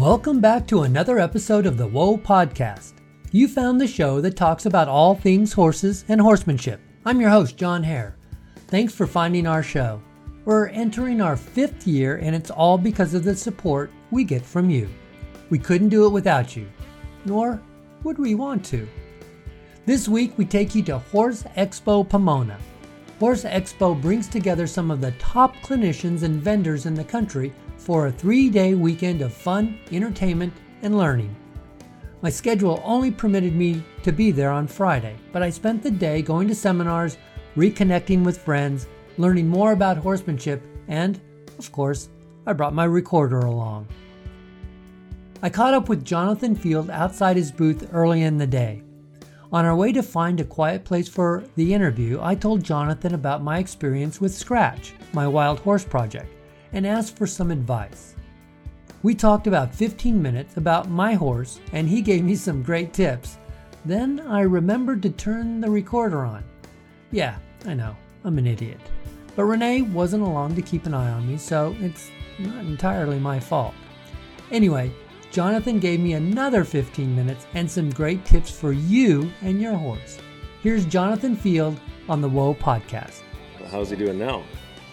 Welcome back to another episode of the Whoa Podcast. You found the show that talks about all things horses and horsemanship. I'm your host, John Hare. Thanks for finding our show. We're entering our fifth year, and it's all because of the support we get from you. We couldn't do it without you, nor would we want to. This week, we take you to Horse Expo Pomona. Horse Expo brings together some of the top clinicians and vendors in the country for a three day weekend of fun, entertainment, and learning. My schedule only permitted me to be there on Friday, but I spent the day going to seminars, reconnecting with friends, learning more about horsemanship, and, of course, I brought my recorder along. I caught up with Jonathan Field outside his booth early in the day. On our way to find a quiet place for the interview, I told Jonathan about my experience with Scratch, my wild horse project, and asked for some advice. We talked about 15 minutes about my horse, and he gave me some great tips. Then I remembered to turn the recorder on. Yeah, I know, I'm an idiot. But Renee wasn't along to keep an eye on me, so it's not entirely my fault. Anyway, Jonathan gave me another 15 minutes and some great tips for you and your horse. Here's Jonathan Field on the Whoa podcast. How's he doing now?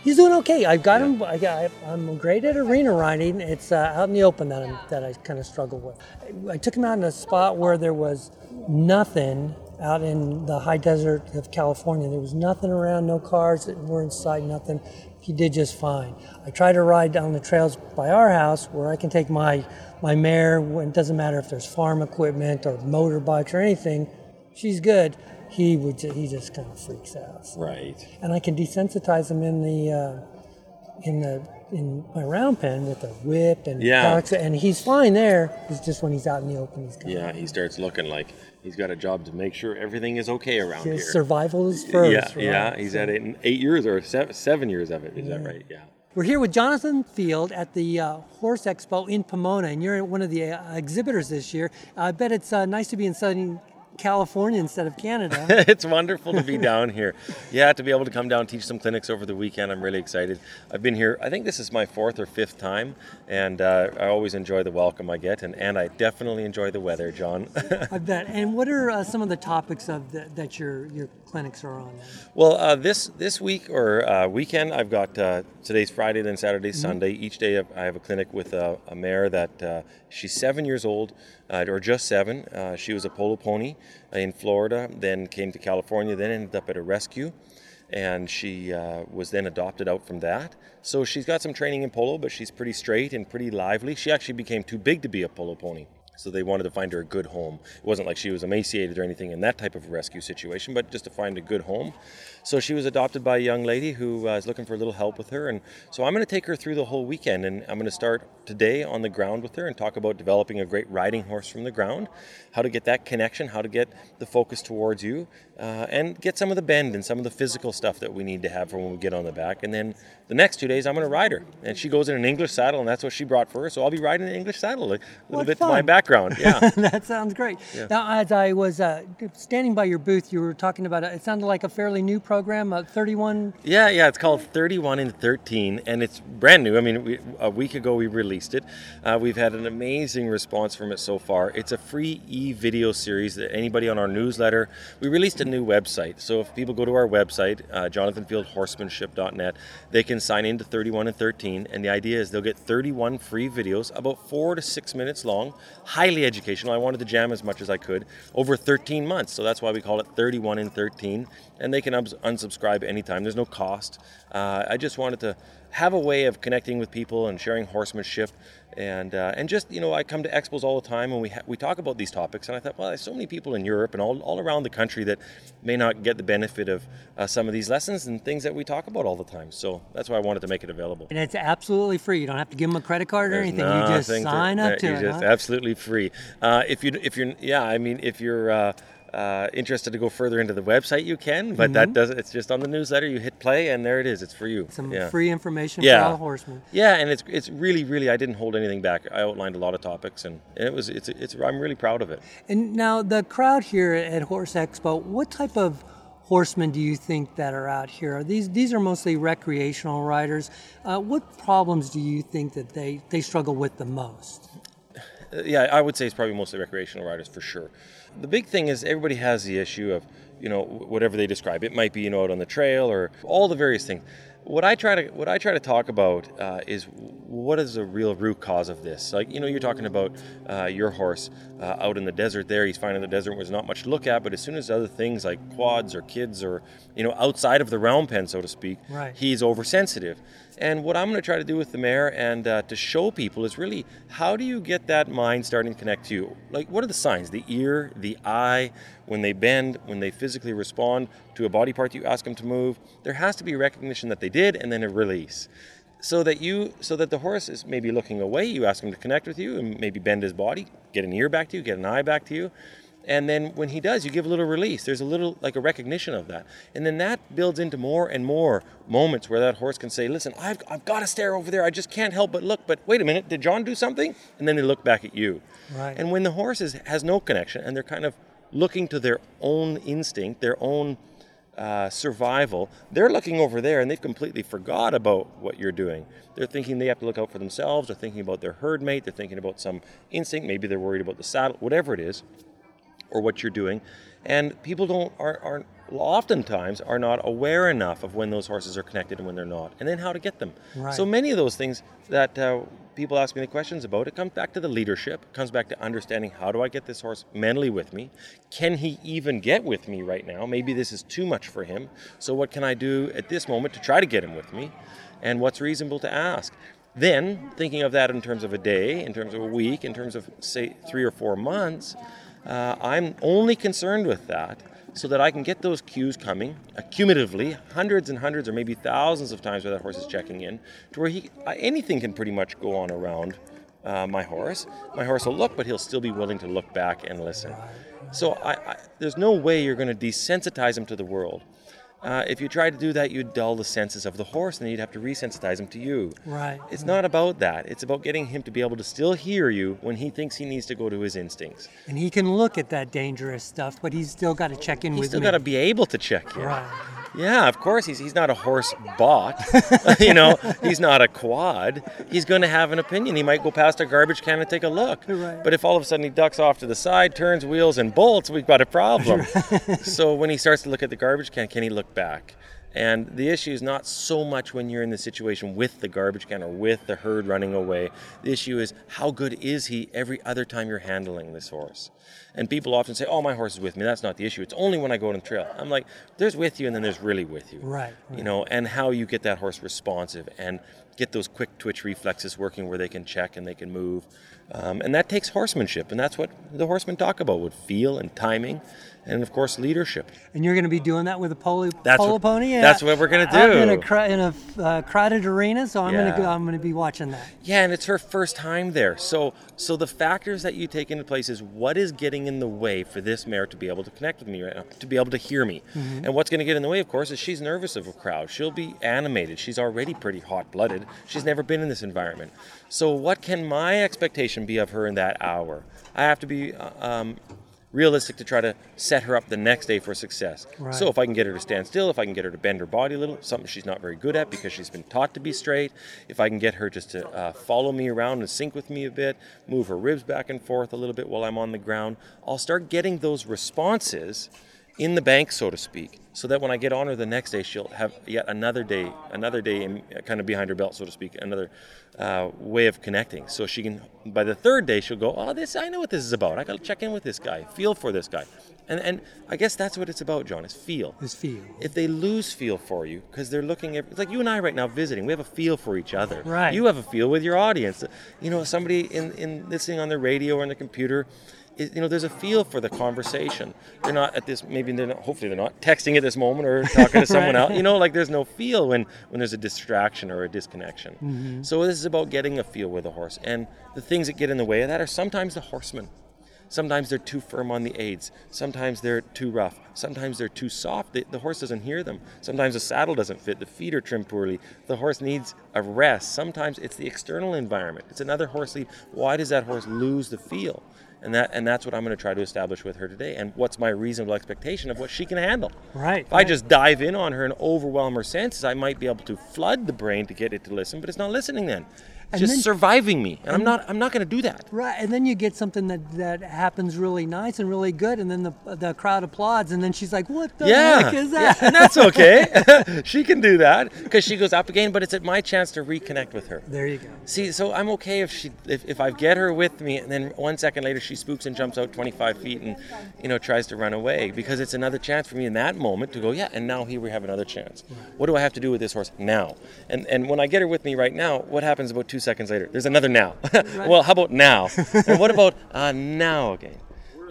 He's doing okay. I've got yeah. him. I got, I'm great at arena riding. It's uh, out in the open that, I'm, that I kind of struggle with. I took him out in a spot where there was nothing out in the high desert of California. There was nothing around, no cars that were in sight, nothing. He did just fine. I try to ride down the trails by our house where I can take my my mare, it doesn't matter if there's farm equipment or motorbikes or anything, she's good. He would he just kind of freaks out. Right. And I can desensitize him in the uh, in the in my round pen with a whip and yeah. and he's fine there. It's just when he's out in the open, he's yeah. He starts looking like he's got a job to make sure everything is okay around His here. Survival is first. Yeah, right? yeah. He's at eight, eight years or seven, seven years of it. Is that right? Yeah. We're here with Jonathan Field at the uh, Horse Expo in Pomona, and you're one of the uh, exhibitors this year. I bet it's uh, nice to be in Southern California instead of Canada. it's wonderful to be down here. Yeah, to be able to come down and teach some clinics over the weekend. I'm really excited. I've been here, I think this is my fourth or fifth time, and uh, I always enjoy the welcome I get, and, and I definitely enjoy the weather, John. I bet. And what are uh, some of the topics of the, that your, your clinics are on? Well, uh, this, this week or uh, weekend, I've got uh, today's Friday, then Saturday, mm-hmm. Sunday. Each day I have a clinic with a, a mare that uh, she's seven years old uh, or just seven. Uh, she was a polo pony in Florida, then came to California, then ended up at a rescue. And she uh, was then adopted out from that. So she's got some training in polo, but she's pretty straight and pretty lively. She actually became too big to be a polo pony. So they wanted to find her a good home. It wasn't like she was emaciated or anything in that type of rescue situation, but just to find a good home. So she was adopted by a young lady who uh, is looking for a little help with her. And so I'm going to take her through the whole weekend. And I'm going to start today on the ground with her and talk about developing a great riding horse from the ground, how to get that connection, how to get the focus towards you, uh, and get some of the bend and some of the physical stuff that we need to have for when we get on the back. And then the next two days, I'm going to ride her. And she goes in an English saddle, and that's what she brought for her. So I'll be riding an English saddle, a little what bit fun. to my background. Yeah. that sounds great. Yeah. Now, as I was uh, standing by your booth, you were talking about it. It sounded like a fairly new program, uh, 31. Yeah, yeah. It's called 31 and 13, and it's brand new. I mean, we, a week ago we released it. Uh, we've had an amazing response from it so far. It's a free e-video series that anybody on our newsletter. We released a new website, so if people go to our website, uh, jonathanfieldhorsemanship.net, they can sign into 31 and 13, and the idea is they'll get 31 free videos, about four to six minutes long, highly educational. I wanted to jam as much as I could over 13 months, so that's why we call it 31 and 13, and they can unsubscribe anytime. There's no cost. Uh, I just wanted to have a way of connecting with people and sharing horsemanship and uh, and just you know I come to expos all the time and we ha- we talk about these topics and I thought well there's so many people in Europe and all, all around the country that may not get the benefit of uh, some of these lessons and things that we talk about all the time so that's why I wanted to make it available and it's absolutely free you don't have to give them a credit card or anything you just sign to, up to it just huh? absolutely free uh, if you if you're yeah I mean if you're uh, interested to go further into the website, you can, but mm-hmm. that doesn't. It's just on the newsletter. You hit play, and there it is. It's for you. Some yeah. free information yeah. for all horsemen. Yeah, and it's it's really really. I didn't hold anything back. I outlined a lot of topics, and, and it was it's it's. I'm really proud of it. And now the crowd here at Horse Expo, what type of horsemen do you think that are out here? Are these these are mostly recreational riders. Uh, what problems do you think that they they struggle with the most? Uh, yeah, I would say it's probably mostly recreational riders for sure. The big thing is everybody has the issue of, you know, whatever they describe. It might be, you know, out on the trail or all the various things what I try to what I try to talk about uh, is what is the real root cause of this. Like you know, you're talking about uh, your horse uh, out in the desert. There, he's finding the desert was not much to look at, but as soon as other things like quads or kids or you know outside of the round pen, so to speak, right. he's oversensitive. And what I'm going to try to do with the mare and uh, to show people is really how do you get that mind starting to connect to you? Like, what are the signs? The ear, the eye, when they bend, when they physically respond to a body part that you ask them to move. There has to be recognition that they did and then a release. So that you, so that the horse is maybe looking away, you ask him to connect with you and maybe bend his body, get an ear back to you, get an eye back to you and then when he does, you give a little release. There's a little, like a recognition of that. And then that builds into more and more moments where that horse can say, listen, I've, I've got to stare over there. I just can't help but look. But wait a minute, did John do something? And then they look back at you. Right. And when the horse is, has no connection and they're kind of looking to their own instinct, their own uh, survival, they're looking over there and they've completely forgot about what you're doing. They're thinking they have to look out for themselves. They're thinking about their herd mate. They're thinking about some instinct. Maybe they're worried about the saddle, whatever it is or what you're doing. And people don't are, aren't oftentimes are not aware enough of when those horses are connected and when they're not, and then how to get them. Right. So many of those things that uh, people ask me the questions about, it comes back to the leadership. It comes back to understanding how do I get this horse mentally with me? Can he even get with me right now? Maybe this is too much for him. So what can I do at this moment to try to get him with me? And what's reasonable to ask? Then thinking of that in terms of a day, in terms of a week, in terms of say three or four months uh, I'm only concerned with that so that I can get those cues coming accumulatively, hundreds and hundreds or maybe thousands of times where that horse is checking in, to where he anything can pretty much go on around uh, my horse. My horse will look, but he'll still be willing to look back and listen. So I, I, there's no way you're going to desensitize him to the world. Uh, if you try to do that, you'd dull the senses of the horse, and you'd have to resensitize him to you. Right. It's not about that. It's about getting him to be able to still hear you when he thinks he needs to go to his instincts. And he can look at that dangerous stuff, but he's still got to check in he's with He's still got to be able to check in. Right. Yeah, of course. He's, he's not a horse bot. you know, he's not a quad. He's going to have an opinion. He might go past a garbage can and take a look. Right. But if all of a sudden he ducks off to the side, turns wheels, and bolts, we've got a problem. so when he starts to look at the garbage can, can he look back? And the issue is not so much when you're in the situation with the garbage can or with the herd running away. The issue is how good is he every other time you're handling this horse? And people often say, "Oh, my horse is with me." That's not the issue. It's only when I go on the trail. I'm like, "There's with you, and then there's really with you." Right, right. You know, and how you get that horse responsive and get those quick twitch reflexes working where they can check and they can move, um, and that takes horsemanship, and that's what the horsemen talk about with feel and timing and of course leadership. And you're going to be doing that with a polo, That's polo what- pony. that's what we're gonna Out in a, do. cr- in a uh, crowded arena, so I'm going Yeah. to go, I'm going to be watching that. Yeah, and it's her first time there. So so the factors that you take into place is what is getting in the way for this mare to be able to connect with me right now, to be able to hear me. And what's going to get in the way, of course, is she's nervous of a crowd. She'll be animated. She's already pretty hot-blooded. She's never been in this environment. So what can my expectation be of her in that hour? I have to be uh, um, realistic to try to set her up the next day for success. Right. So if I can get her to stand still, if I can get her to bend her body a little, something she's not very good at because she's been taught to be straight, if I can get her just to uh, follow me around and sync with me a bit, move her ribs back and forth a little bit while I'm on the ground, I'll start getting those responses in the bank, so to speak, so that when I get on her the next day, she'll have yet another day, another day in, kind of behind her belt, so to speak, another uh, way of connecting. So she can, by the third day, she'll go, oh, this, I know what this is about. I got to check in with this guy, feel for this guy. And, and I guess that's what it's about, John, is feel. Is feel. If they lose feel for you, because they're looking at, it's like you and I right now visiting, we have a feel for each other. Right. You have a feel with your audience. You know, somebody in, in listening on their radio or on their computer, is, you know, there's a feel for the conversation. They're not at this, maybe they're not, hopefully they're not texting at this moment or talking to someone Right. else. You know, like there's no feel when, when there's a distraction or a disconnection. Mm-hmm. So this is about getting a feel with a horse. And the things that get in the way of that are sometimes the horsemen. Sometimes they're too firm on the aids. Sometimes they're too rough. Sometimes they're too soft. The, the horse doesn't hear them. Sometimes the saddle doesn't fit. The feet are trimmed poorly. The horse needs a rest. Sometimes it's the external environment. It's another horse lead. Why does that horse lose the feel? And that and that's what I'm going to try to establish with her today. And what's my reasonable expectation of what she can handle? Right. If I just dive in on her and overwhelm her senses, I might be able to flood the brain to get it to listen, but it's not listening then. And just then- surviving me, and I'm not I'm not going to do that. Right, and then you get something that, that happens really nice and really good, and then the the crowd applauds, and then she's like, "What the Yeah, heck is that?" yeah, and that's okay. she can do that because she goes up again, but it's at my chance to reconnect with her. there you go. See, so I'm okay if she if, if I get her with me, and then one second later she spooks and jumps out 25 feet and you know tries to run away because it's another chance for me in that moment to go, yeah, and now here we have another chance. What do I have to do with this horse now? And and when I get her with me right now, what happens about two seconds later? There's another now. well, how about now? and what about uh, now again?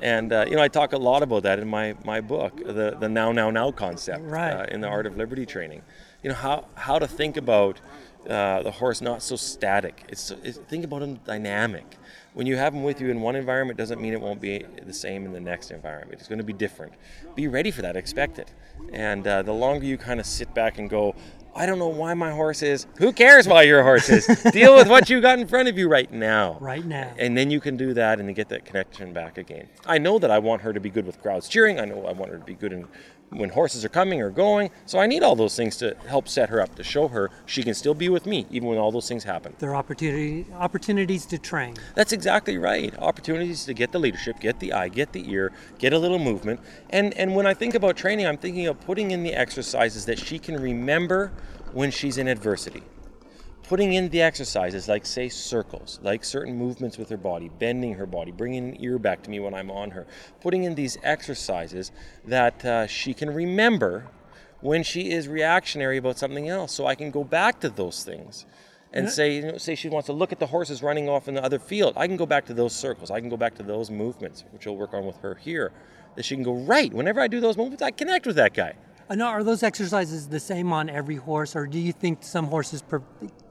And uh, you know, I talk a lot about that in my, my book, the the now now now concept Right. uh, in the art of liberty training. You know how how to think about uh, the horse not so static. It's, it's think about him dynamic. When you have him with you in one environment, doesn't mean it won't be the same in the next environment. It's going to be different. Be ready for that. Expect it. And uh, the longer you kind of sit back and go, I don't know why my horse is. Who cares why your horse is? Deal with what you got in front of you right now. Right now. And then you can do that and get that connection back again. I know that I want her to be good with crowds cheering. I know I want her to be good in when horses are coming or going. So I need all those things to help set her up to show her she can still be with me even when all those things happen. There are opportunity opportunities to train. That's exactly right. Opportunities to get the leadership, get the eye, get the ear, get a little movement. And and when I think about training, I'm thinking of putting in the exercises that she can remember when she's in adversity. Putting in the exercises like say circles, like certain movements with her body, bending her body, bringing an ear back to me when I'm on her. Putting in these exercises that uh, she can remember when she is reactionary about something else, so I can go back to those things and say, you know, say she wants to look at the horses running off in the other field. I can go back to those circles. I can go back to those movements, which I'll work on with her here. That she can go right. Whenever I do those movements, I connect with that guy. Uh, now, are those exercises the same on every horse, or do you think some horses per,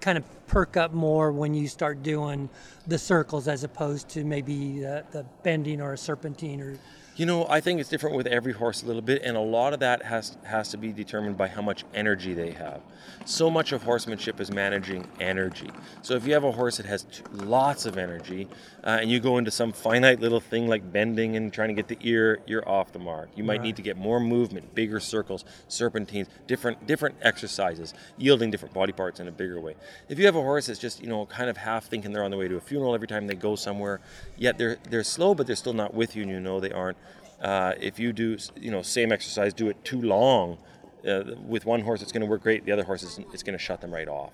kind of perk up more when you start doing the circles as opposed to maybe the, the bending or a serpentine or You know, I think it's different with every horse a little bit, and a lot of that has has to be determined by how much energy they have. So much of horsemanship is managing energy. So if you have a horse that has t- lots of energy, uh, and you go into some finite little thing like bending and trying to get the ear, you're off the mark. You might need to get more movement, bigger circles, serpentines, different different exercises, yielding different body parts in a bigger way. If you have a horse that's just you know kind of half thinking they're on the way to a funeral every time they go somewhere, yet they're they're slow, but they're still not with you, and you know they aren't. Uh, if you do, you know, same exercise, do it too long, uh, with one horse it's going to work great. The other horse is it's going to shut them right off.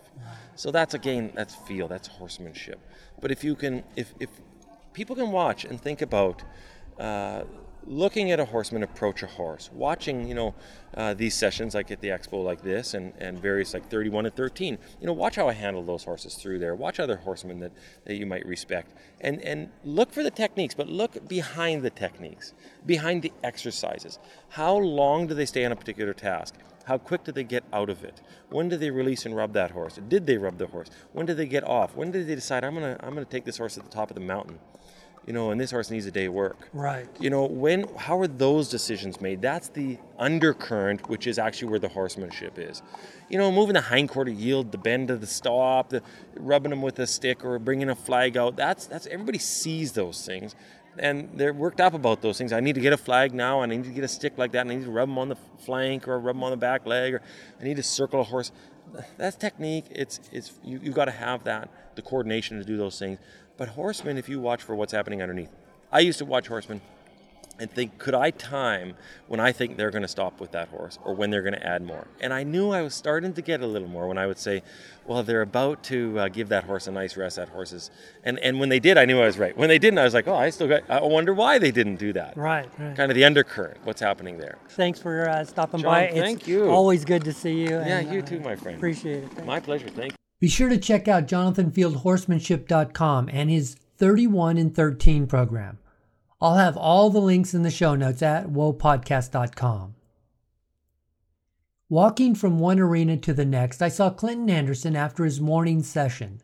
So that's again, that's feel, that's horsemanship. But if you can, if if people can watch and think about. Uh, looking at a horseman approach a horse, watching you know uh, these sessions like at the expo like this and, and various like 31 and 13, you know watch how I handle those horses through there. Watch other horsemen that, that you might respect and and look for the techniques, but look behind the techniques, behind the exercises. How long do they stay on a particular task? How quick do they get out of it? When do they release and rub that horse? Did they rub the horse? When did they get off? When did they decide I'm gonna I'm gonna take this horse to the top of the mountain? You know, and this horse needs a day work. right? You know, when how are those decisions made? That's the undercurrent, which is actually where the horsemanship is. You know, moving the hindquarter yield, the bend of the stop, the rubbing them with a stick or bringing a flag out. That's that's everybody sees those things, and they're worked up about those things. I need to get a flag now. And I need to get a stick like that. And I need to rub them on the flank or rub them on the back leg, or I need to circle a horse. That's technique. It's it's you, you've got to have that the coordination to do those things. But horsemen, if you watch for what's happening underneath, I used to watch horsemen and think, could I time when I think they're going to stop with that horse or when they're going to add more? And I knew I was starting to get a little more when I would say, well, they're about to uh, give that horse a nice rest. That horse is, and and when they did, I knew I was right. When they didn't, I was like, oh, I still got. I wonder why they didn't do that. Right, right. Kind of the undercurrent. What's happening there? Thanks for uh, stopping John, by. It's thank you. Always good to see you. Yeah, and, you uh, too, my friend. Appreciate it. Thank My pleasure. Thank you. Be sure to check out jonathanfieldhorsemanship.com and his 31 and 13 program. I'll have all the links in the show notes at whoapodcast.com. Walking from one arena to the next, I saw Clinton Anderson after his morning session.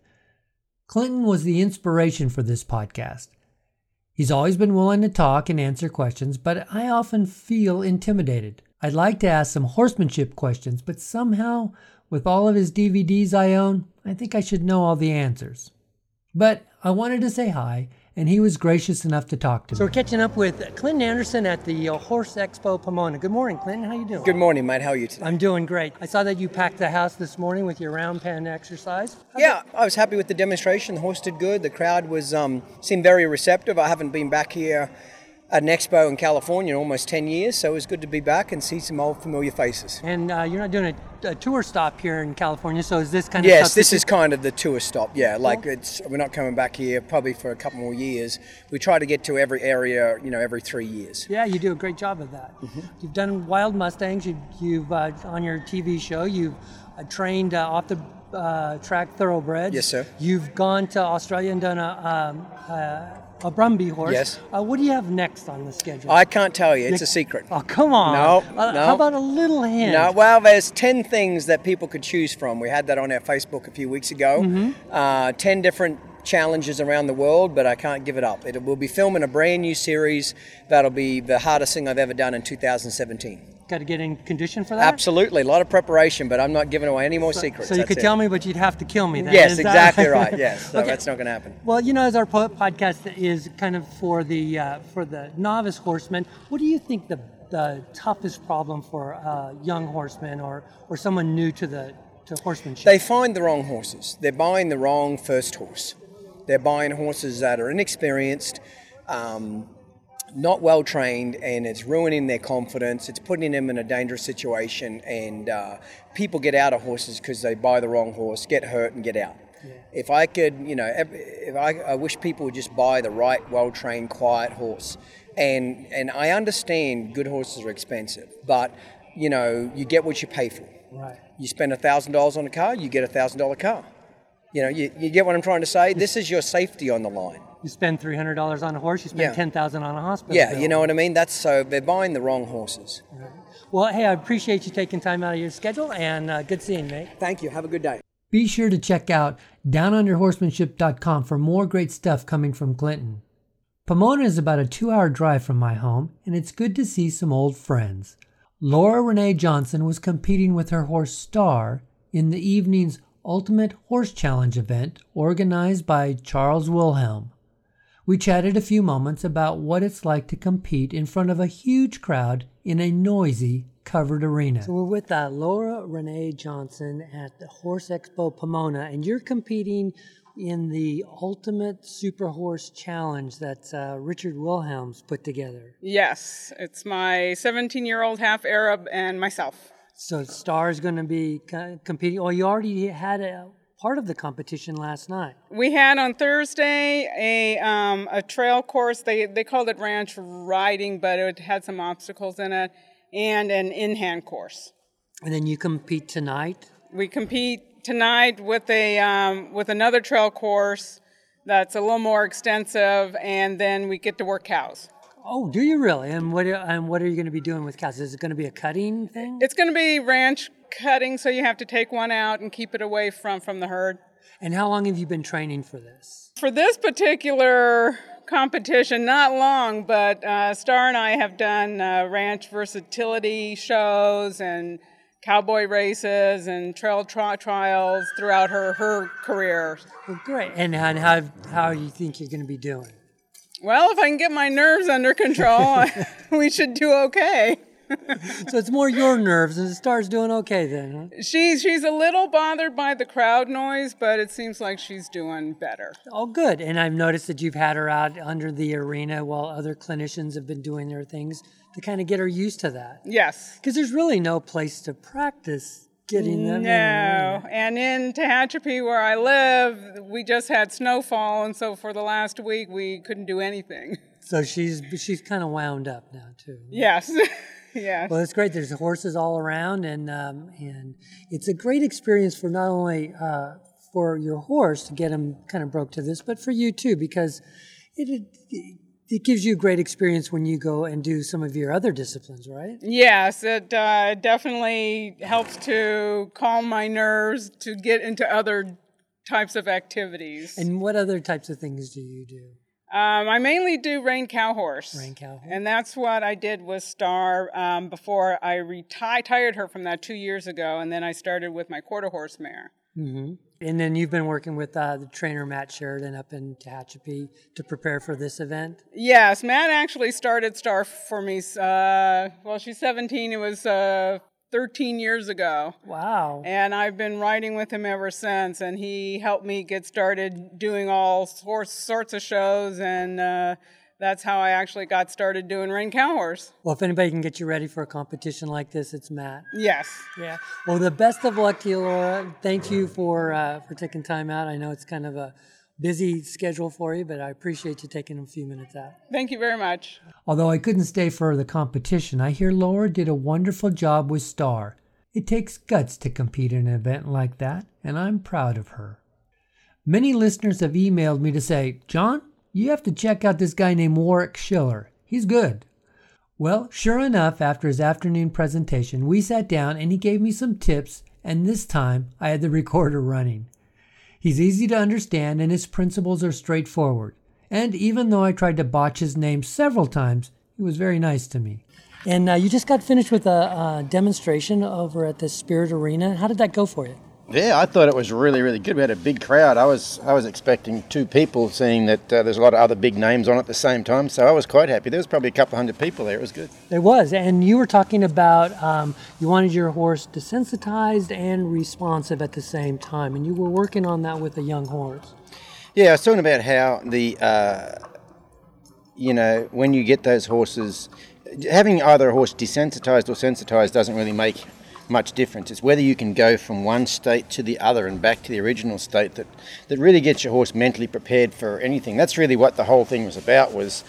Clinton was the inspiration for this podcast. He's always been willing to talk and answer questions, but I often feel intimidated. I'd like to ask some horsemanship questions, but somehow, with all of his DVDs I own, I think I should know all the answers. But I wanted to say hi and he was gracious enough to talk to me. So we're catching up with Clinton Anderson at the uh, Horse Expo Pomona. Good morning, Clinton. How you doing? Good morning, mate. How are you today? I'm doing great. I saw that you packed the house this morning with your round pen exercise. How's yeah, I was happy with the demonstration. The horse did good. The crowd was um, seemed very receptive. I haven't been back here at an expo in California in almost 10 years, so it was good to be back and see some old familiar faces. And uh, you're not doing a, a, tour stop here in California, so is this kind of Yes, this is kind of the tour stop, yeah. Like it's we're not coming back here probably for a couple more years. We try to get to every area, you know, every three years. Yeah, you do a great job of that. Mm-hmm. You've done Wild Mustangs, you, you've, uh, on your TV show, you've uh, trained uh, off the uh, track thoroughbreds. Yes, sir. You've gone to Australia and done a, um, uh, a Brumby horse. Yes. Uh, what do you have next on the schedule? I can't tell you. It's a secret. Oh, come on. No, uh, no. How about a little hint? No, well, there's 10 things that people could choose from. We had that on our Facebook a few weeks ago. Mm-hmm. Uh, 10 different challenges around the world, but I can't give it up. It will be filming a brand new series that'll be the hardest thing I've ever done in 2017. Got to get in condition for that? Absolutely. A lot of preparation, but I'm not giving away any more so, secrets. So you That's could it. tell me, but you'd have to kill me then. Yes, Is exactly right? right. Yes. So Okay. that's not going to happen. Well, you know, as our podcast is kind of for the uh, for the novice horseman, what do you think the the toughest problem for a young horseman or or someone new to the to horsemanship? They find the wrong horses. They're buying the wrong first horse. They're buying horses that are inexperienced, um, not well trained, and it's ruining their confidence. It's putting them in a dangerous situation, and uh, people get out of horses because they buy the wrong horse, get hurt, and get out. If I could, you know, if I, I wish people would just buy the right, well-trained, quiet horse, and and I understand good horses are expensive, but you know, you get what you pay for. right. You spend thousand dollars on a car, you get a thousand dollar car. You know, you, you get what I'm trying to say. This is your safety on the line. You spend three hundred dollars on a horse, you spend Yeah. ten thousand on a hospital. Yeah, bill. you know what I mean. That's so they're buying the wrong horses. Well, hey, I appreciate you taking time out of your schedule, and uh, good seeing you, mate. Thank you. Have a good day. Be sure to check out downunderhorsemanship.com for more great stuff coming from Clinton. Pomona is about a two hour drive from my home, and it's good to see some old friends. Laura Renee Johnson was competing with her horse Star in the evening's Ultimate Horse Challenge event organized by Charles Wilhelm. We chatted a few moments about what it's like to compete in front of a huge crowd in a noisy, covered arena. So we're with uh, Laura Renee Johnson at the Horse Expo Pomona, and you're competing in the Ultimate Super Horse Challenge that uh, Richard Wilhelms put together. Yes, it's my 17 year old half Arab and myself. So Star's going to be competing. Oh, you already had a part of the competition last night. We had on Thursday a, um, a trail course. They, they called it ranch riding, but it had some obstacles in it, and an in hand course. And then you compete tonight. We compete tonight with, a, um, with another trail course that's a little more extensive, and then we get to work cows. Oh, do you really? And what and what are you going to be doing with cows? Is it going to be a cutting thing? It's going to be ranch cutting, so you have to take one out and keep it away from, from the herd. And how long have you been training for this? For this particular competition, not long, but uh, Star and I have done uh, ranch versatility shows and cowboy races and trail tri- trials throughout her, her career. Well, great. And, and how how you think you're going to be doing? Well, if I can get my nerves under control, we should do okay. So it's more your nerves, and the star's doing okay then. Huh? She's she's a little bothered by the crowd noise, but it seems like she's doing better. Oh, good. And I've noticed that you've had her out under the arena while other clinicians have been doing their things to kind of get her used to that. Yes. Because there's really no place to practice getting them. in. No, and in Tehachapi, where I live, we just had snowfall, and so for the last week we couldn't do anything. So she's she's kind of wound up now too. Yes, yes. Well, it's great. There's horses all around, and um, and it's a great experience for not only uh, for your horse to get him kind of broke to this, but for you too, because it, it it gives you a great experience when you go and do some of your other disciplines, right? Yes, it uh, definitely helps to calm my nerves to get into other types of activities. And what other types of things do you do? Um, I mainly do rein cow horse. Rein cow horse. And that's what I did with Star um, before I retired her from that two years ago, and then I started with my quarter horse mare. hmm And then you've been working with uh, the trainer Matt Sheridan up in Tehachapi to prepare for this event. Yes, Matt actually started Star for me. Uh, well, she's 17. It was uh, 13 years ago. Wow. And I've been riding with him ever since. And he helped me get started doing all sorts of shows and uh, that's how I actually got started doing Rein Cow Horse. Well, if anybody can get you ready for a competition like this, it's Matt. Yes. Yeah. Well, the best of luck to you, Laura. Thank you for uh, for taking time out. I know it's kind of a busy schedule for you, but I appreciate you taking a few minutes out. Thank you very much. Although I couldn't stay for the competition, I hear Laura did a wonderful job with Star. It takes guts to compete in an event like that, and I'm proud of her. Many listeners have emailed me to say, John, you have to check out this guy named Warwick Schiller. He's good. Well, sure enough, after his afternoon presentation, we sat down and he gave me some tips, and this time I had the recorder running. He's easy to understand and his principles are straightforward. And even though I tried to botch his name several times, he was very nice to me. And uh, you just got finished with a, a demonstration over at the Spirit Arena. How did that go for you? Yeah, I thought it was really, really good. We had a big crowd. I was, I was expecting two people, seeing that uh, there's a lot of other big names on at the same time. So I was quite happy. There was probably a couple hundred people there. It was good. It was, and you were talking about um, you wanted your horse desensitized and responsive at the same time, and you were working on that with a young horse. Yeah, I was talking about how the, uh, you know, when you get those horses, having either a horse desensitized or sensitized doesn't really make much difference. It's whether you can go from one state to the other and back to the original state that, that really gets your horse mentally prepared for anything. That's really what the whole thing was about was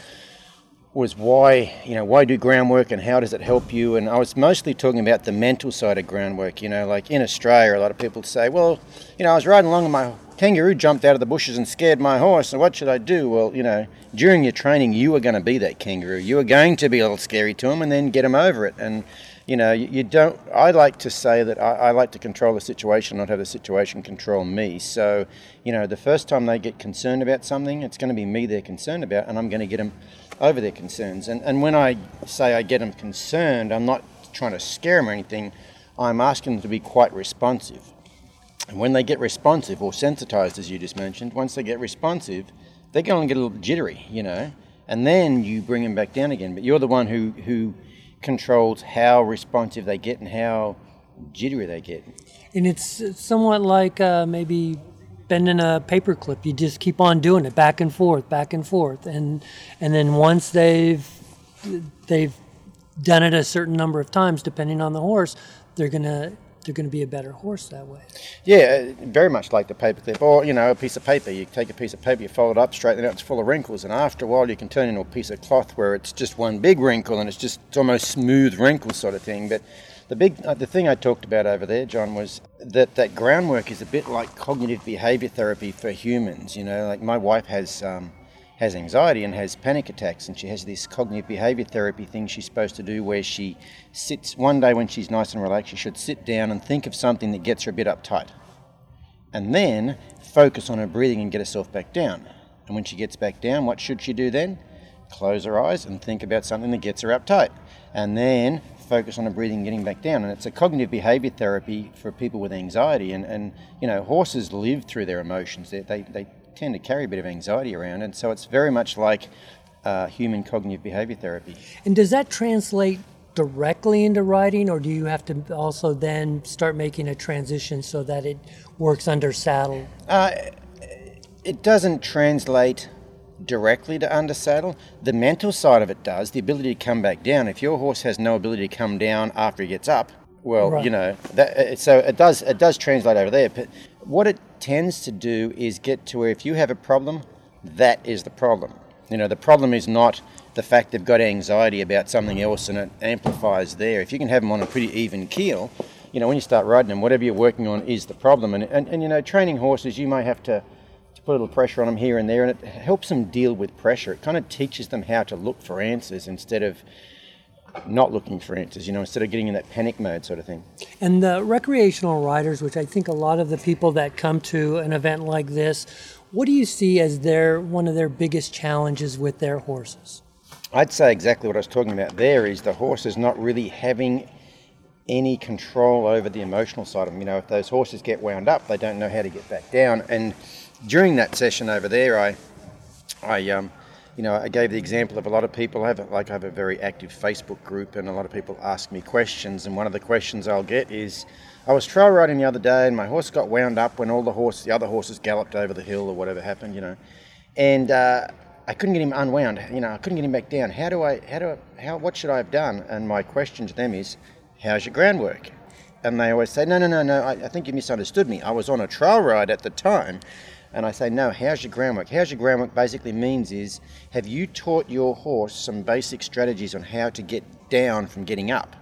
was why you know why do groundwork and how does it help you and I was mostly talking about the mental side of groundwork you know like in Australia a lot of people say well you know I was riding along and my kangaroo jumped out of the bushes and scared my horse and what should I do well you know during your training you are going to be that kangaroo you are going to be a little scary to him and then get him over it and you know, you, you don't. I like to say that I, I, like to control the situation, not have the situation control me. So, you know, the first time they get concerned about something, it's going to be me they're concerned about, and I'm going to get them over their concerns. And, and when I say I get them concerned, I'm not trying to scare them or anything. I'm asking them to be quite responsive. And when they get responsive or sensitized, as you just mentioned, once they get responsive, they're going to get a little jittery, you know, and then you bring them back down again. But you're the one who who controls how responsive they get and how jittery they get. And it's somewhat like uh, maybe bending a paper clip. You just keep on doing it back and forth, back and forth, and and then once they've they've done it a certain number of times, depending on the horse, they're gonna they're going to be a better horse that way. Yeah, very much like the paperclip, or you know, a piece of paper. You take a piece of paper, you fold it up, straighten it out, it's full of wrinkles, and after a while, you can turn it into a piece of cloth where it's just one big wrinkle and it's just it's almost smooth wrinkle sort of thing. But the big uh, the thing I talked about over there, John, was that that groundwork is a bit like cognitive behavior therapy for humans. You know, like my wife has. Um, has anxiety and has panic attacks, and she has this cognitive behavior therapy thing she's supposed to do where she sits one day when she's nice and relaxed, she should sit down and think of something that gets her a bit uptight. And then focus on her breathing and get herself back down. And when she gets back down, what should she do then? Close her eyes and think about something that gets her uptight. And then focus on her breathing and getting back down. And it's a cognitive behavior therapy for people with anxiety. And, and you know, horses live through their emotions. They, they, they tend to carry a bit of anxiety around, and so it's very much like uh, human cognitive behavior therapy. And does that translate directly into riding, or do you have to also then start making a transition so that it works under saddle? Uh, it doesn't translate directly to under saddle. The mental side of it does, the ability to come back down. If your horse has no ability to come down after he gets up, well, right. you know, that, so it does it does translate over there. But what it tends to do is get to where if you have a problem, that is the problem. You know, the problem is not the fact they've got anxiety about something else and it amplifies there. If you can have them on a pretty even keel, you know, when you start riding them, whatever you're working on is the problem. And, and, and you know, training horses, you may have to, to put a little pressure on them here and there, and it helps them deal with pressure. It kind of teaches them how to look for answers instead of not looking for answers, you know, instead of getting in that panic mode sort of thing. And the recreational riders, which I think a lot of the people that come to an event like this, what do you see as their one of their biggest challenges with their horses? I'd say exactly what I was talking about there is the horses not really having any control over the emotional side of them. You know, if those horses get wound up, they don't know how to get back down. And during that session over there, I, I, um, you know, I gave the example of a lot of people have like I have a very active Facebook group, and a lot of people ask me questions. And one of the questions I'll get is, I was trail riding the other day, and my horse got wound up when all the horses, the other horses, galloped over the hill or whatever happened, you know, and uh, I couldn't get him unwound. You know, I couldn't get him back down. How do I? How do I? How? What should I have done? And my question to them is, how's your groundwork? And they always say, no, no, no, no. I, I think you misunderstood me. I was on a trail ride at the time and I say, no, how's your groundwork? How's your groundwork basically means is, have you taught your horse some basic strategies on how to get down from getting up?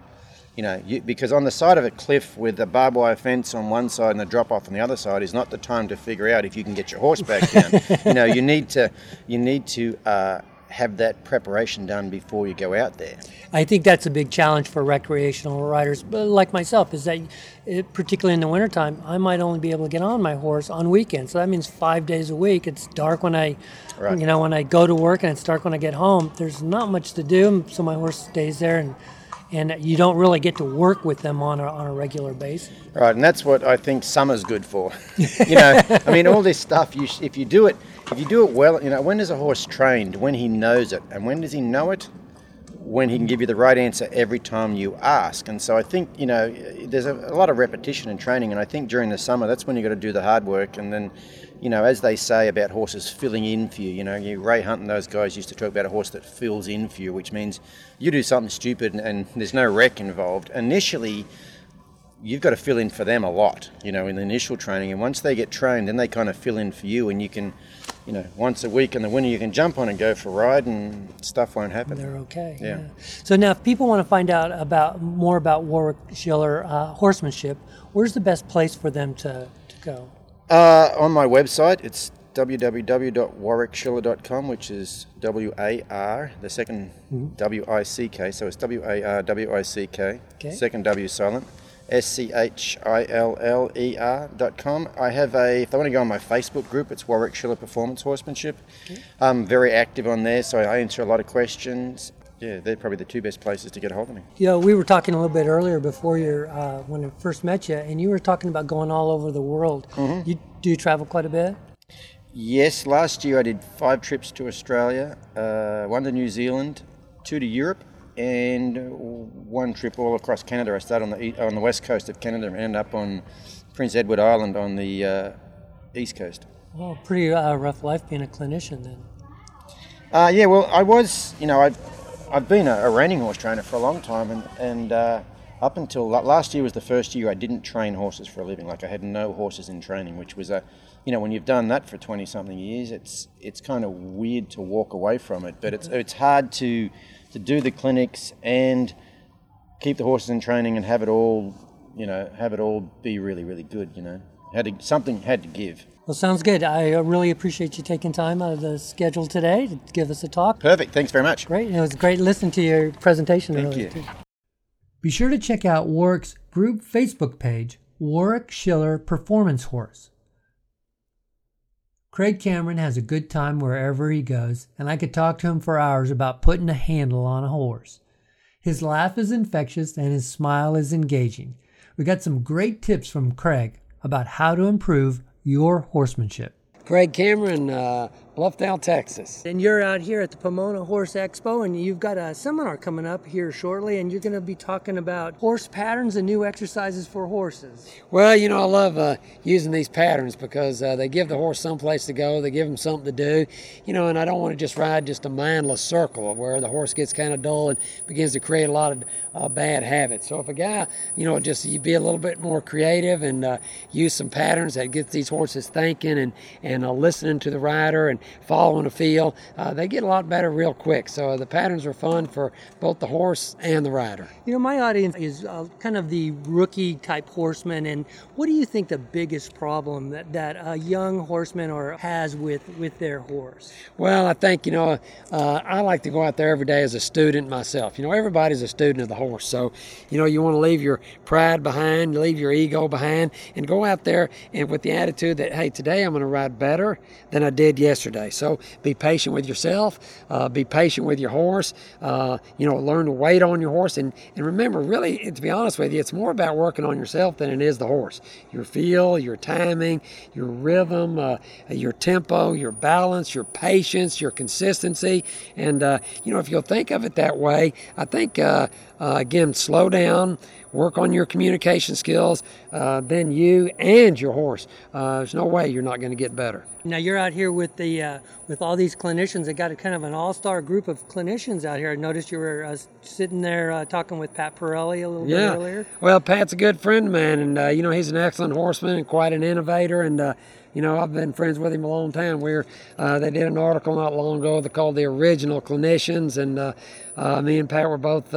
You know, you, because on the side of a cliff with a barbed wire fence on one side and a drop off on the other side is not the time to figure out if you can get your horse back down. you know, you need to, you need to uh, have that preparation done before you go out there. I think that's a big challenge for recreational riders, uh, like myself, is that it, particularly in the wintertime, I might only be able to get on my horse on weekends. So that means five days a week. It's dark when I, right. you know, when I go to work, and it's dark when I get home. There's not much to do, so my horse stays there and and you don't really get to work with them on a, on a regular basis. Right, and that's what I think summer's good for. you know, I mean, all this stuff. You, if you do it, if you do it well, you know, when is a horse trained? When he knows it, and when does he know it? When he can give you the right answer every time you ask. And so I think you know, there's a, a lot of repetition and training, and I think during the summer that's when you've got to do the hard work, and then you know, as they say about horses filling in for you, you know, you, Ray Hunt and those guys used to talk about a horse that fills in for you, which means you do something stupid and, and there's no wreck involved. Initially, you've got to fill in for them a lot, you know, in the initial training. And once they get trained, then they kind of fill in for you, and you can, you know, once a week in the winter, you can jump on and go for a ride, and stuff won't happen. They're okay. Yeah. yeah. So now, if people want to find out about more about Warwick Schiller uh, horsemanship, where's the best place for them to, to go? Uh, on my website, it's www.warwickschiller.com, which is W A R, the 2nd mm-hmm. W I C K, so it's W A R W I C K, second W silent, S C H I L L E R dot com. I have a, if they want to go on my Facebook group, it's Warwick Schiller Performance Horsemanship. Okay. I'm very active on there, so I answer a lot of questions yeah, they're probably the two best places to get a hold of me. Yeah, we were talking a little bit earlier before you uh, when I first met you, and you were talking about going all over the world. Mm-hmm. You do you travel quite a bit? Yes, last year I did five trips to Australia, uh, one to New Zealand, two to Europe, and one trip all across Canada. I started on the on the west coast of Canada and ended up on Prince Edward Island on the uh, east coast. Well, pretty uh, rough life being a clinician then. Uh, yeah, well, I was, you know, I've I've been a, a, reining horse trainer for a long time, and, and uh, up until last year was the first year I didn't train horses for a living. Like I had no horses in training, which was a, you know, when you've done that for twenty something years, it's it's kind of weird to walk away from it. But it's it's hard to to do the clinics and keep the horses in training and have it all, you know, have it all be really really good. You know, had to, something had to give. Well, sounds good. I uh, really appreciate you taking time out of the schedule today to give us a talk. Perfect. Thanks very much. Great. It was great listening to your presentation. Thank you. Too. Be sure to check out Warwick's group Facebook page, Warwick Schiller Performance Horse. Craig Cameron has a good time wherever he goes, and I could talk to him for hours about putting a handle on a horse. His laugh is infectious and his smile is engaging. We got some great tips from Craig about how to improve your horsemanship. Craig Cameron, uh, Bluffdale, Texas. And you're out here at the Pomona Horse Expo, and you've got a seminar coming up here shortly, and you're going to be talking about horse patterns and new exercises for horses. Well, you know, I love uh, using these patterns because uh, they give the horse some place to go, they give him something to do, you know, and I don't want to just ride just a mindless circle where the horse gets kind of dull and begins to create a lot of uh, bad habits. So if a guy, you know, just you be a little bit more creative and uh, use some patterns that get these horses thinking and, and uh, listening to the rider and following a field, uh, they get a lot better real quick. So the patterns are fun for both the horse and the rider. You know, my audience is uh, kind of the rookie type horseman, and what do you think the biggest problem that, that a young horseman or has with with their horse? Well, I think you know uh, I like to go out there every day as a student myself. You know, everybody's a student of the horse, so you know you want to leave your pride behind, leave your ego behind, and go out there and with the attitude that hey, today I'm going to ride better than I did yesterday So be patient with yourself, uh, be patient with your horse. Uh, you know, learn to wait on your horse, and and remember, really, to be honest with you, it's more about working on yourself than it is the horse. Your feel, your timing, your rhythm, uh, your tempo, your balance, your patience, your consistency, and uh, you know, if you'll think of it that way, I think uh, uh, again, slow down, work on your communication skills, uh, then you and your horse. Uh, there's no way you're not going to get better. Now you're out here with the uh, with all these clinicians. They got a kind of an all-star group of clinicians out here. I noticed you were uh, sitting there uh, talking with Pat Parelli a little yeah. bit earlier. Well, Pat's a good friend of mine, and uh, you know he's an excellent horseman and quite an innovator. And uh, you know I've been friends with him a long time. Where uh, they did an article not long ago they called the original clinicians, and me and Pat were both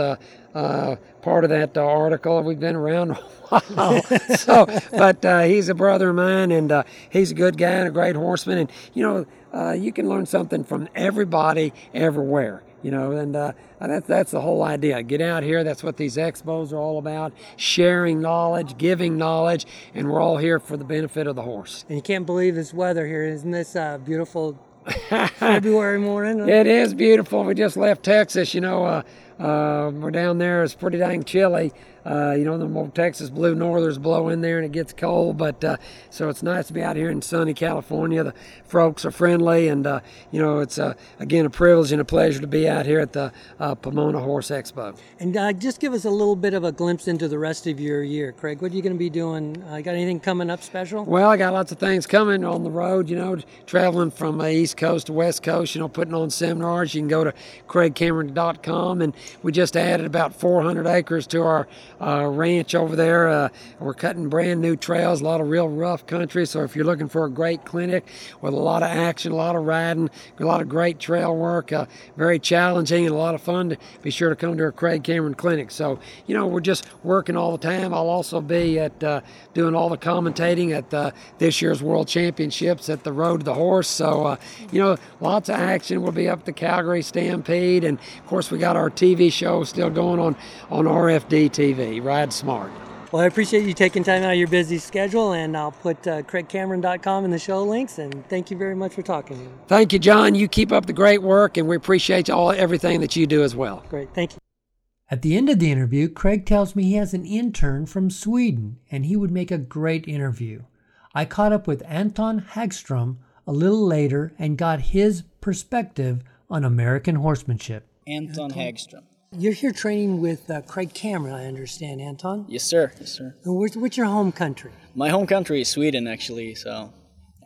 uh, part of that uh, article. We've been around a while, so but uh, he's a brother of mine, and uh, he's a good guy and a great horseman. And you know, uh, you can learn something from everybody, everywhere. You know, and uh, that's that's the whole idea. Get out here. That's what these expos are all about: sharing knowledge, giving knowledge, and we're all here for the benefit of the horse. And you can't believe this weather here. Isn't this beautiful? February morning. It is beautiful. We just left Texas. You know, uh, uh, we're down there. It's pretty dang chilly. Uh, you know, the more Texas blue northers blow in there and it gets cold, but uh, so it's nice to be out here in sunny California. The folks are friendly, and uh, you know, it's uh, again a privilege and a pleasure to be out here at the uh, Pomona Horse Expo. And uh, just give us a little bit of a glimpse into the rest of your year, Craig. What are you going to be doing? got anything coming up special? Well, I got lots of things coming on the road. You know, traveling from East Coast to West Coast. You know, putting on seminars. You can go to craigcameron.com, and we just added about 400 acres to our uh, ranch over there. Uh, we're cutting brand new trails, a lot of real rough country. So if you're looking for a great clinic with a lot of action, a lot of riding, a lot of great trail work, uh, very challenging and a lot of fun, to be sure to come to our Craig Cameron Clinic. So you know we're just working all the time. I'll also be at uh, doing all the commentating at uh, this year's World Championships at the Road to the Horse. So uh, you know lots of action. We'll be up the Calgary Stampede, and of course we got our TV show still going on on RFD TV. Ride smart. Well, I appreciate you taking time out of your busy schedule, and I'll put uh, CraigCameron.com in the show links. And thank you very much for talking. Thank you, John. You keep up the great work, and we appreciate all everything that you do as well. Great, thank you. At the end of the interview, Craig tells me he has an intern from Sweden, and he would make a great interview. I caught up with Anton Hagstrom a little later and got his perspective on American horsemanship. Anton Hagstrom. You're here training with uh, Craig Cameron, I understand, Anton. Yes, sir. Yes, sir. where's, what's your home country? My home country is Sweden, actually. So.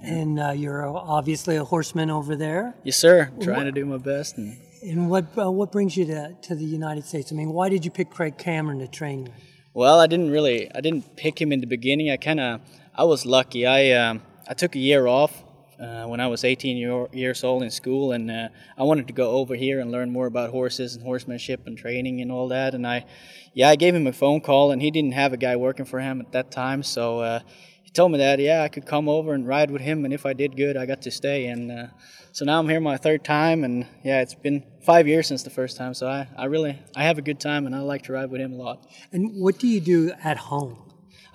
And uh, you're obviously a horseman over there. Yes, sir. Trying what, to do my best. And, and what uh, what brings you to to the United States? I mean, why did you pick Craig Cameron to train with? Well, I didn't really. I didn't pick him in the beginning. I kind of. I was lucky. I um, I took a year off uh, when I was 18 year, years old in school, and uh, I wanted to go over here and learn more about horses and horsemanship and training and all that. And I, yeah, I gave him a phone call, and he didn't have a guy working for him at that time, so uh, he told me that yeah, I could come over and ride with him, and if I did good, I got to stay. And uh, so now I'm here my third time, and yeah, it's been five years since the first time, so I, I really I have a good time, and I like to ride with him a lot. And what do you do at home?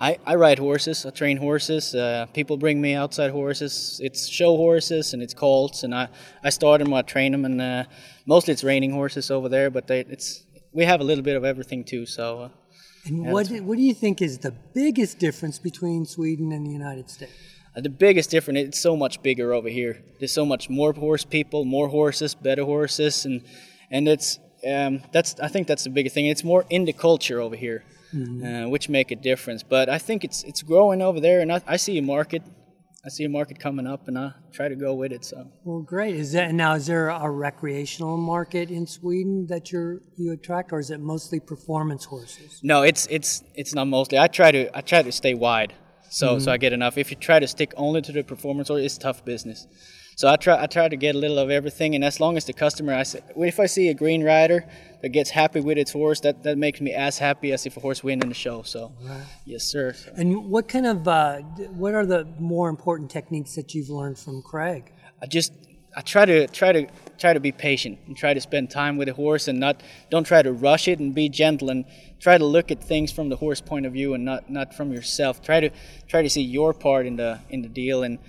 I, I ride horses. I train horses. Uh, people bring me outside horses. It's show horses and it's colts, and I, I start them. I train them, and uh, mostly it's reining horses over there. But they, it's we have a little bit of everything too. So. Uh, and yeah, what what do you think is the biggest difference between Sweden and the United States? Uh, the biggest difference it's so much bigger over here. There's so much more horse people, more horses, better horses, and and it's um, that's I think that's the biggest thing. It's more in the culture over here mm-hmm. uh, which make a difference. But I think it's it's growing over there, and I, I, see a market. I see a market coming up, and I try to go with it. So well, great. Is that now? Is there a recreational market in Sweden that you you attract, or is it mostly performance horses? No, it's it's it's not mostly. I try to I try to stay wide, so mm-hmm. so I get enough. If you try to stick only to the performance horse, it's tough business. So I try I try to get a little of everything, and as long as the customer, I say, if I see a green rider that gets happy with its horse, that, that makes me as happy as if a horse win in the show. So, right. yes, sir. So. And what kind of uh, what are the more important techniques that you've learned from Craig? I just I try to try to try to be patient and try to spend time with the horse and not don't try to rush it and be gentle and try to look at things from the horse point of view and not not from yourself. Try to try to see your part in the in the deal and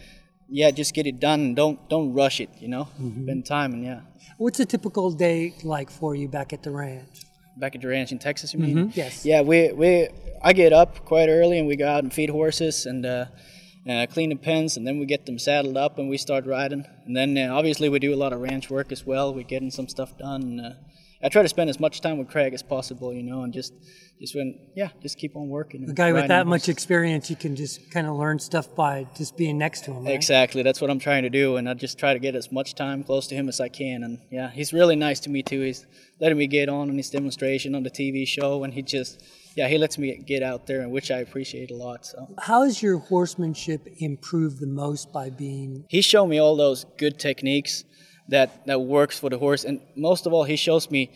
yeah, just get it done don't don't rush it. You know, Mm-hmm. spend time and yeah. What's a typical day like for you back at the ranch? Back at the ranch in Texas, you mean? Yes. Yeah, we we I get up quite early and we go out and feed horses and uh, uh, clean the pens and then we get them saddled up and we start riding. And then uh, obviously we do a lot of ranch work as well. We're getting some stuff done. And, uh, I try to spend as much time with Craig as possible, you know, and just just when yeah, just keep on working. A guy with that much experience, you can just kind of learn stuff by just being next to him. Right? Exactly, that's what I'm trying to do, and I just try to get as much time close to him as I can. And yeah, he's really nice to me too. He's letting me get on in his demonstration on the TV show, and he just yeah, he lets me get out there, and which I appreciate a lot. So How has your horsemanship improved the most by being? he showed me all those good techniques that that works for the horse, and most of all, he shows me.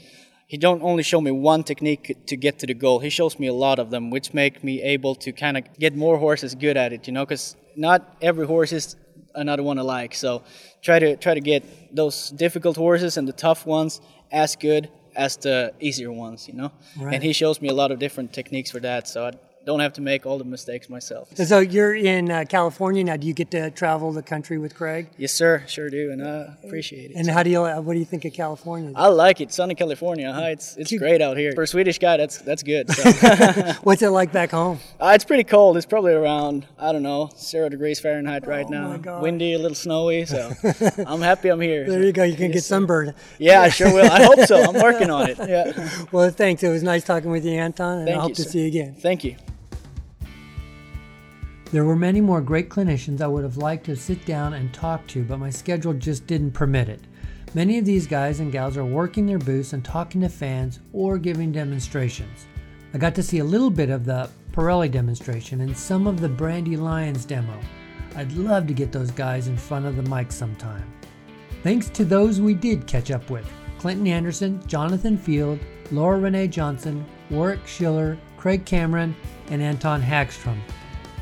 He don't only show me one technique to get to the goal. He shows me a lot of them, which make me able to kind of get more horses good at it. You know, because not every horse is another one alike. So try to try to get those difficult horses and the tough ones as good as the easier ones. You know, Right. and he shows me a lot of different techniques for that. So I don't have to make all the mistakes myself. So you're in uh, California now. Do you get to travel the country with Craig? Yes, sir. Sure do, and I appreciate it. And how do you? uh, What do you think of California? I like it. Sunny California. Huh? It's it's great out here. For a Swedish guy, that's that's good. So. What's it like back home? uh, it's pretty cold. It's probably around I don't know zero degrees Fahrenheit right Oh, now. my God. Windy, a little snowy. So I'm happy I'm here. There you go. You can get sunburned. Yeah, I sure will. I hope so. I'm working on it. Yeah. Well, thanks. It was nice talking with you, Anton, and Thank I hope you, to sir. see you again. Thank you. There were many more great clinicians I would have liked to sit down and talk to, but my schedule just didn't permit it. Many of these guys and gals are working their booths and talking to fans or giving demonstrations. I got to see a little bit of the Parelli demonstration and some of the Brandi Lyons demo. I'd love to get those guys in front of the mic sometime. Thanks to those we did catch up with Clinton Anderson, Jonathan Field, Laura Renee Johnson, Warwick Schiller, Craig Cameron, and Anton Hagstrom.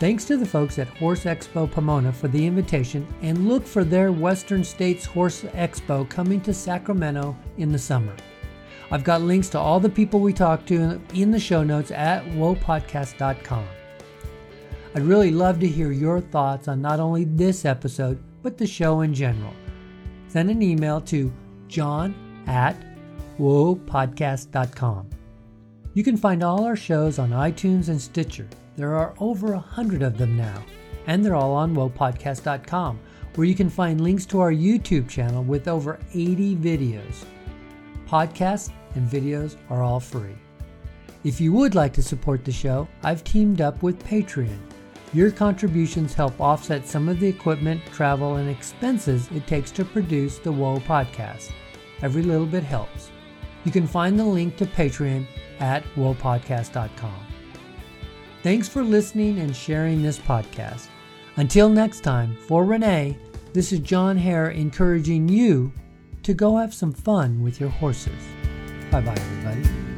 Thanks to the folks at Horse Expo Pomona for the invitation, and look for their Western States Horse Expo coming to Sacramento in the summer. I've got links to all the people we talked to in the show notes at whoapodcast.com. I'd really love to hear your thoughts on not only this episode, but the show in general. Send an email to john at whoapodcast.com. You can find all our shows on iTunes and Stitcher. There are over a hundred of them now, and they're all on whoapodcast.com, where you can find links to our YouTube channel with over 80 videos. Podcasts and videos are all free. If you would like to support the show, I've teamed up with Patreon. Your contributions help offset some of the equipment, travel, and expenses it takes to produce the Whoa podcast. Every little bit helps. You can find the link to Patreon at whoapodcast.com. Thanks for listening and sharing this podcast. Until next time, for Renee, this is John Hare encouraging you to go have some fun with your horses. Bye bye, everybody.